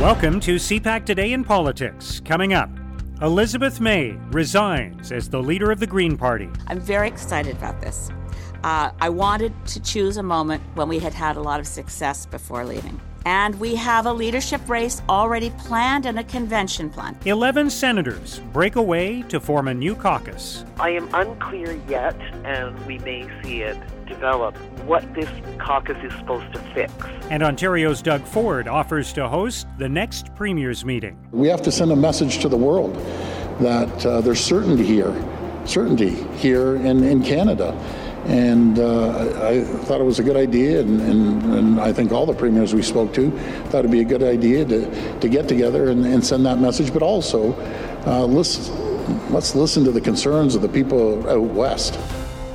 Welcome to CPAC Today in Politics. Coming up, Elizabeth May resigns as the leader of the Green Party. I'm very excited about this. Uh, I wanted to choose a moment when we had had a lot of success before leaving. And we have a leadership race already planned and a convention planned. 11 senators break away to form a new caucus. I am unclear yet, and we may see it develop, what this caucus is supposed to fix. And Ontario's Doug Ford offers to host the next Premier's meeting. We have to send a message to the world that uh, there's certainty here, certainty here in, in Canada. And uh, I thought it was a good idea, and, and, and, I think all the premiers we spoke to thought it'd be a good idea to, to get together and, and send that message, but also uh, listen, let's listen to the concerns of the people out west.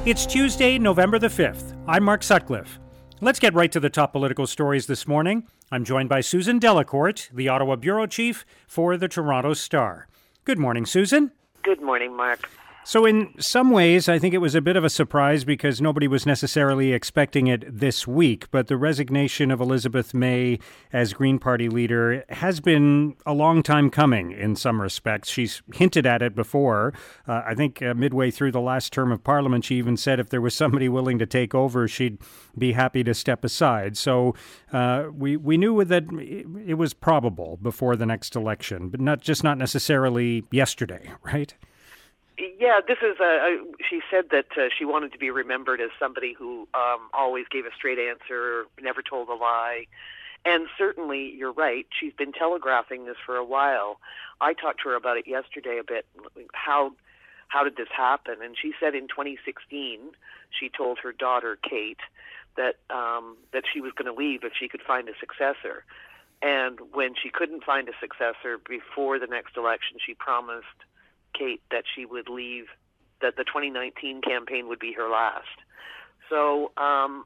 It's Tuesday, November the 5th. I'm Mark Sutcliffe. Let's get right to the top political stories this morning. I'm joined by Susan Delacourt, the Ottawa bureau chief for the Toronto Star. Good morning, Susan. Good morning, Mark. So, in some ways, I think it was a bit of a surprise because nobody was necessarily expecting it this week. But the resignation of Elizabeth May as Green Party leader has been a long time coming in some respects. She's hinted at it before. Uh, I think uh, midway through the last term of Parliament, she even said if there was somebody willing to take over, she'd be happy to step aside. So, uh, we, we knew that it was probable before the next election, but not just not necessarily yesterday, right? Yeah, this is a. a she said that uh, she wanted to be remembered as somebody who um, always gave a straight answer, never told a lie, and certainly you're right. She's been telegraphing this for a while. I talked to her about it yesterday a bit. How how did this happen? And she said in 2016 she told her daughter Kate that um, that she was going to leave if she could find a successor. And when she couldn't find a successor before the next election, she promised Kate that she would leave, that the 2019 campaign would be her last. So um,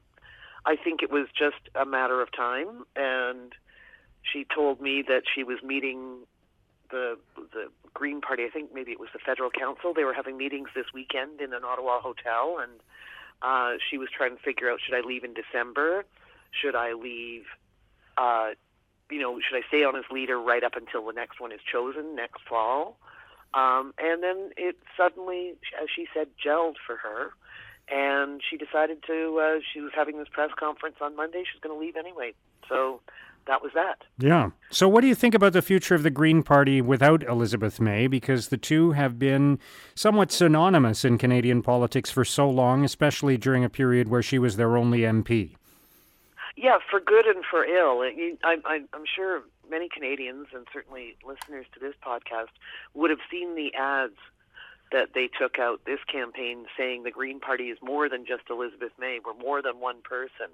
I think it was just a matter of time, and she told me that she was meeting the the Green Party. I think maybe it was the federal council. They were having meetings this weekend in an Ottawa hotel, and uh, she was trying to figure out: should I leave in December? Should I leave? Uh, you know, should I stay on as leader right up until the next one is chosen next fall? Um, and then it suddenly, as she said, gelled for her. And she decided to, uh, she was having this press conference on Monday. She was going to leave anyway. So that was that. Yeah. So, what do you think about the future of the Green Party without Elizabeth May? Because the two have been somewhat synonymous in Canadian politics for so long, especially during a period where she was their only MP. Yeah, for good and for ill. I'm sure many Canadians and certainly listeners to this podcast would have seen the ads that they took out this campaign saying the Green Party is more than just Elizabeth May, we're more than one person.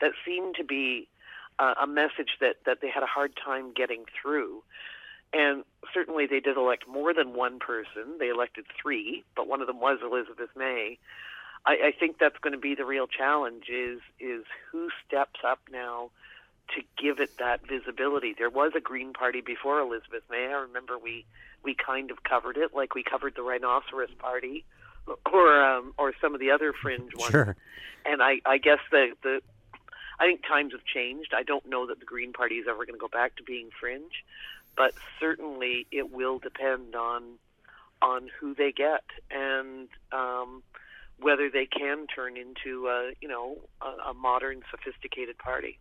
That seemed to be uh, a message that, that they had a hard time getting through. And certainly they did elect more than one person. They elected three, but one of them was Elizabeth May. I, I think that's going to be the real challenge is is who steps up now to give it that visibility. There was a Green Party before Elizabeth May. I remember we we kind of covered it, like we covered the Rhinoceros Party, or um, or some of the other fringe ones. Sure. And I I guess the the I think times have changed. I don't know that the Green Party is ever going to go back to being fringe, but certainly it will depend on on who they get and um, whether they can turn into a you know a, a modern, sophisticated party.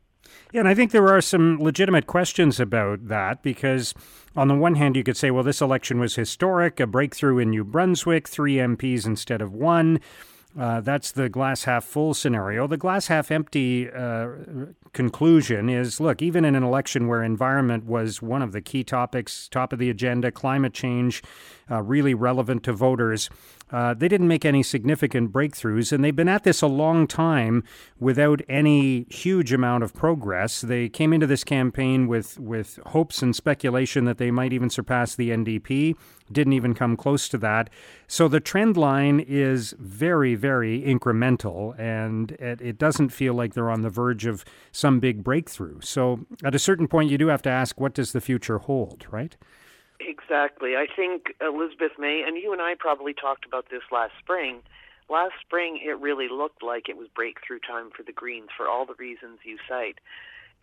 Yeah, and I think there are some legitimate questions about that because, on the one hand, you could say, well, this election was historic, a breakthrough in New Brunswick, three MPs instead of one. Uh, that's the glass half full scenario. The glass half empty uh, conclusion is look, even in an election where environment was one of the key topics, top of the agenda, climate change, uh, really relevant to voters, uh, they didn't make any significant breakthroughs, and they've been at this a long time without any huge amount of progress. They came into this campaign with, with hopes and speculation that they might even surpass the NDP, didn't even come close to that. So the trend line is very, very incremental, and it, it doesn't feel like they're on the verge of some big breakthrough. So at a certain point, you do have to ask, what does the future hold, right? Exactly. I think Elizabeth May, and you and I probably talked about this last spring. Last spring, it really looked like it was breakthrough time for the Greens for all the reasons you cite.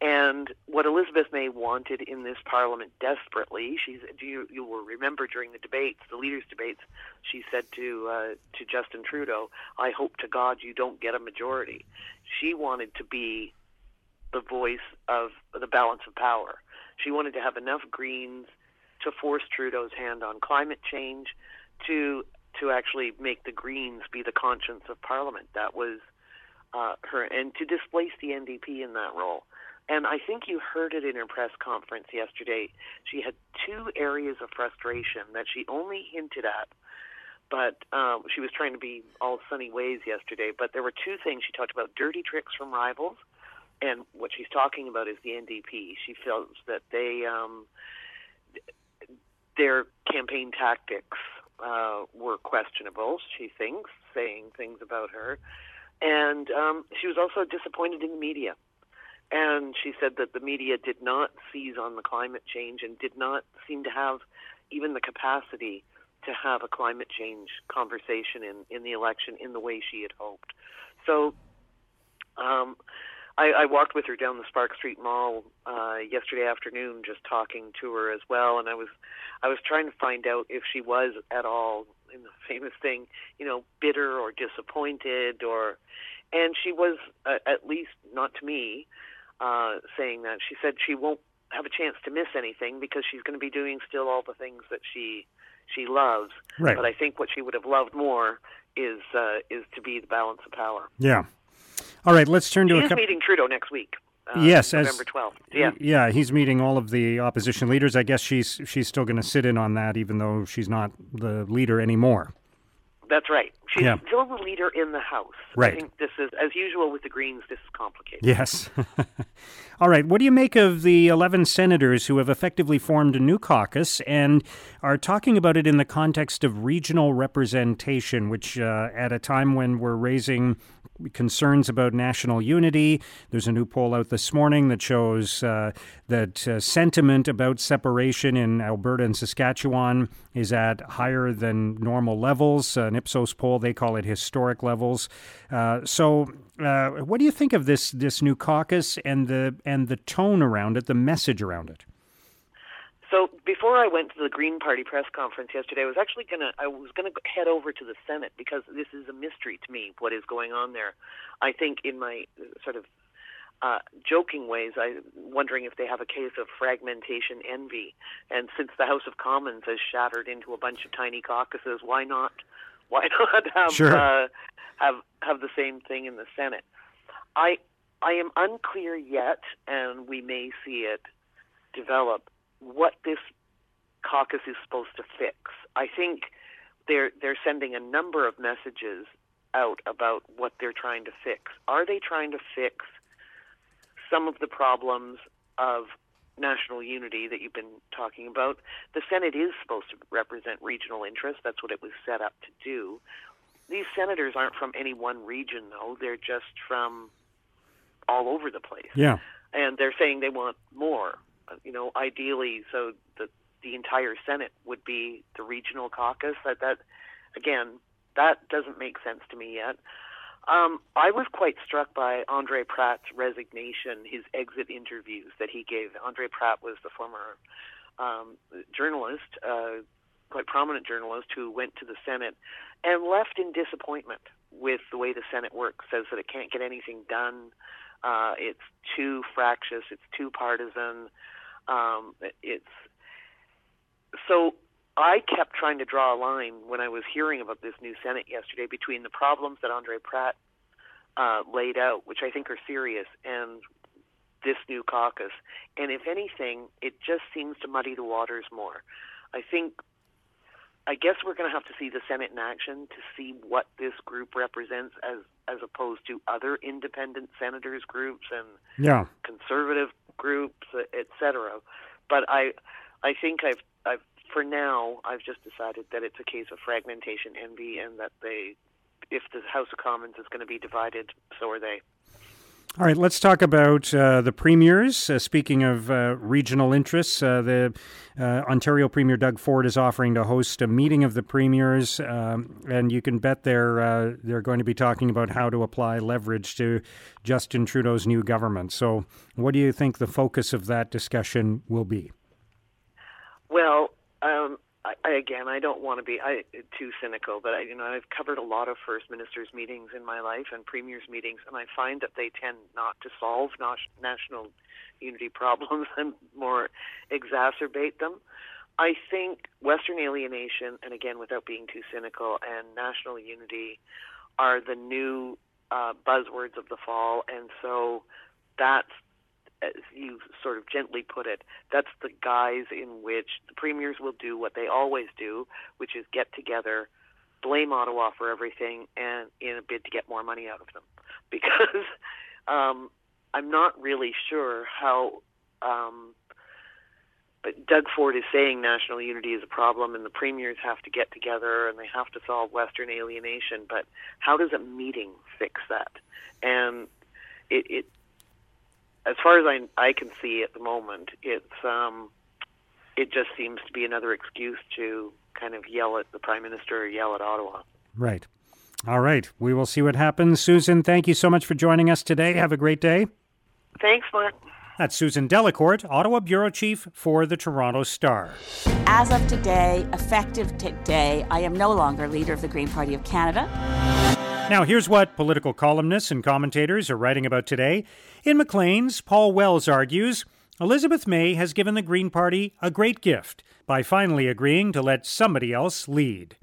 And what Elizabeth May wanted in this parliament desperately, she's you you will remember during the debates, the leaders' debates, she said to uh, to Justin Trudeau, "I hope to God you don't get a majority." She wanted to be the voice of the balance of power. She wanted to have enough Greens to force Trudeau's hand on climate change, to to actually make the Greens be the conscience of Parliament. That was uh, her, and to displace the NDP in that role. And I think you heard it in her press conference yesterday. She had two areas of frustration that she only hinted at, but um, she was trying to be all sunny ways yesterday. But there were two things she talked about: dirty tricks from rivals, and what she's talking about is the NDP. She feels that they um, their campaign tactics uh, were questionable. She thinks saying things about her, and um, she was also disappointed in the media. And she said that the media did not seize on the climate change and did not seem to have even the capacity to have a climate change conversation in, in the election in the way she had hoped. So um, I, I walked with her down the Sparks Street Mall uh, yesterday afternoon, just talking to her as well, and I was I was trying to find out if she was at all in the famous thing, you know, bitter or disappointed, or and she was uh, at least not to me uh, saying that. She said she won't have a chance to miss anything because she's going to be doing still all the things that she she loves. Right. But I think what she would have loved more is uh, is to be the balance of power. Yeah. All right, let's turn to She a couple. meeting Trudeau next week. Uh, Yes, November twelfth. Yeah. Yeah, he's meeting all of the opposition leaders. I guess she's she's still going to sit in on that, even though she's not the leader anymore. That's right. She's Yeah. still the leader in the House. Right. I think this is, as usual with the Greens, this is complicated. Yes. All right. What do you make of the 11 senators who have effectively formed a new caucus and are talking about it in the context of regional representation, which uh, at a time when we're raising concerns about national unity, there's a new poll out this morning that shows uh, that uh, sentiment about separation in Alberta and Saskatchewan is at higher than normal levels. An Ipsos poll, they call it historic levels. Uh, so, uh, what do you think of this this new caucus and the and the tone around it, the message around it? So before I went to the Green Party press conference yesterday, I was actually gonna I was gonna head over to the Senate because this is a mystery to me what is going on there. I think in my uh, sort of uh, joking ways, I'm wondering if they have a case of fragmentation envy. And since the House of Commons has shattered into a bunch of tiny caucuses, why not? Why not have Sure. uh, have have the same thing in the Senate? I I am unclear yet, and we may see it develop what this caucus is supposed to fix. I think they're they're sending a number of messages out about what they're trying to fix. Are they trying to fix some of the problems of national unity that you've been talking about? The Senate is supposed to represent regional interests. That's what it was set up to do. These senators aren't from any one region, though. They're just from all over the place Yeah. and they're saying they want more. You know, ideally, so the the entire Senate would be the regional caucus. That that again, that doesn't make sense to me yet. Um, I was quite struck by André Pratte's resignation, his exit interviews that he gave. André Pratte was the former um, journalist, uh, quite prominent journalist, who went to the Senate and left in disappointment with the way the Senate works. Says that it can't get anything done. It's too fractious. It's too partisan. Um, it's so. I kept trying to draw a line when I was hearing about this new Senate yesterday between the problems that André Pratte uh, laid out, which I think are serious, and this new caucus. And if anything, it just seems to muddy the waters more. I think, I guess we're going to have to see the Senate in action to see what this group represents as as opposed to other independent senators groups and Yeah. conservative groups, et cetera. But I, I think I've, I've, for now, I've just decided that it's a case of fragmentation envy, and that they, if the House of Commons is going to be divided, so are they. All right, let's talk about uh, the premiers. Uh, speaking of uh, regional interests, uh, the uh, Ontario Premier Doug Ford is offering to host a meeting of the premiers, um, and you can bet they're uh, they're going to be talking about how to apply leverage to Justin Trudeau's new government. So, what do you think the focus of that discussion will be? Well, um, I, again, I don't want to be I, too cynical, but I, you know, I've covered a lot of first ministers' meetings in my life and premiers' meetings, and I find that they tend not to solve national unity problems and more exacerbate them. I think Western alienation, and again, without being too cynical, and national unity are the new uh, buzzwords of the fall, and so that's as you sort of gently put it, that's the guise in which the premiers will do what they always do, which is get together, blame Ottawa for everything, and in a bid to get more money out of them. Because um, I'm not really sure how. Um, but Doug Ford is saying national unity is a problem, and the premiers have to get together and they have to solve Western alienation. But how does a meeting fix that? And it, it as far as I I can see at the moment, it's um, it just seems to be another excuse to kind of yell at the prime minister or yell at Ottawa. Right. All right. We will see what happens. Susan, thank you so much for joining us today. Have a great day. Thanks, Mark. That's Susan Delacourt, Ottawa Bureau Chief for the Toronto Star. As of today, effective today, I am no longer leader of the Green Party of Canada. Now, here's what political columnists and commentators are writing about today. In Maclean's, Paul Wells argues Elizabeth May has given the Green Party a great gift by finally agreeing to let somebody else lead.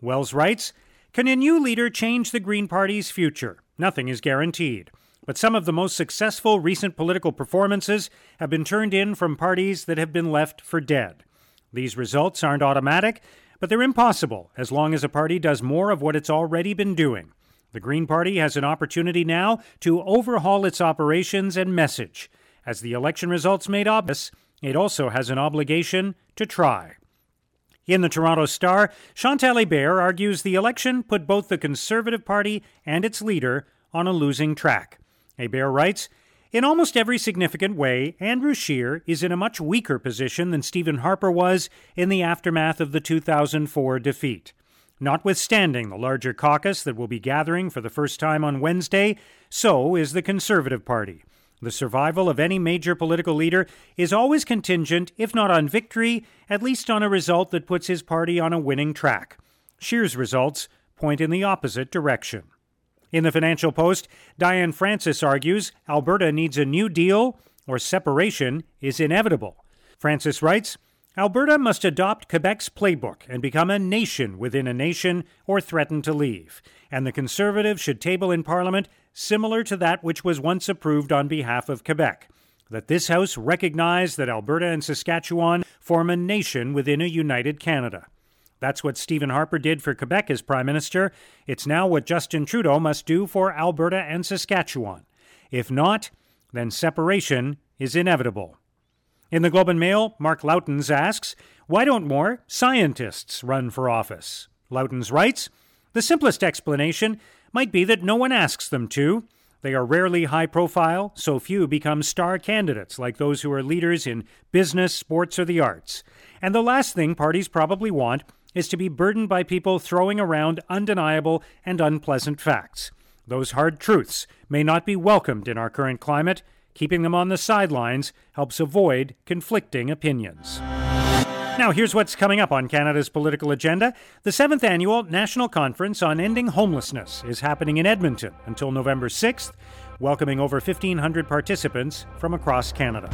Wells writes Can a new leader change the Green Party's future? Nothing is guaranteed. But some of the most successful recent political performances have been turned in from parties that have been left for dead. These results aren't automatic, but they're impossible as long as a party does more of what it's already been doing. The Green Party has an opportunity now to overhaul its operations and message. As the election results made obvious, it also has an obligation to try. In the Toronto Star, Chantal Hébert argues the election put both the Conservative Party and its leader on a losing track. Hébert writes, in almost every significant way, Andrew Scheer is in a much weaker position than Stephen Harper was in the aftermath of the 2004 defeat. Notwithstanding the larger caucus that will be gathering for the first time on Wednesday, so is the Conservative Party. The survival of any major political leader is always contingent, if not on victory, at least on a result that puts his party on a winning track. Scheer's results point in the opposite direction. In the Financial Post, Diane Francis argues Alberta needs a new deal or separation is inevitable. Francis writes, Alberta must adopt Quebec's playbook and become a nation within a nation or threaten to leave. And the Conservatives should table in Parliament similar to that which was once approved on behalf of Quebec. That this House recognize that Alberta and Saskatchewan form a nation within a united Canada. That's what Stephen Harper did for Quebec as Prime Minister. It's now what Justin Trudeau must do for Alberta and Saskatchewan. If not, then separation is inevitable. In the Globe and Mail, Mark Lautens asks, Why don't more scientists run for office? Lautens writes, The simplest explanation might be that no one asks them to. They are rarely high profile, so few become star candidates like those who are leaders in business, sports, or the arts. And the last thing parties probably want is to be burdened by people throwing around undeniable and unpleasant facts. Those hard truths may not be welcomed in our current climate, Keeping them on the sidelines helps avoid conflicting opinions. Now, here's what's coming up on Canada's political agenda. The seventh annual National Conference on Ending Homelessness is happening in Edmonton until November 6th, welcoming over 1,500 participants from across Canada.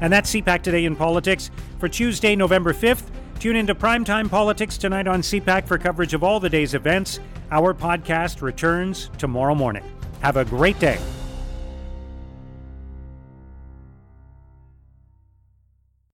And that's CPAC Today in Politics for Tuesday, November 5th. Tune into Primetime Politics tonight on CPAC for coverage of all the day's events. Our podcast returns tomorrow morning. Have a great day.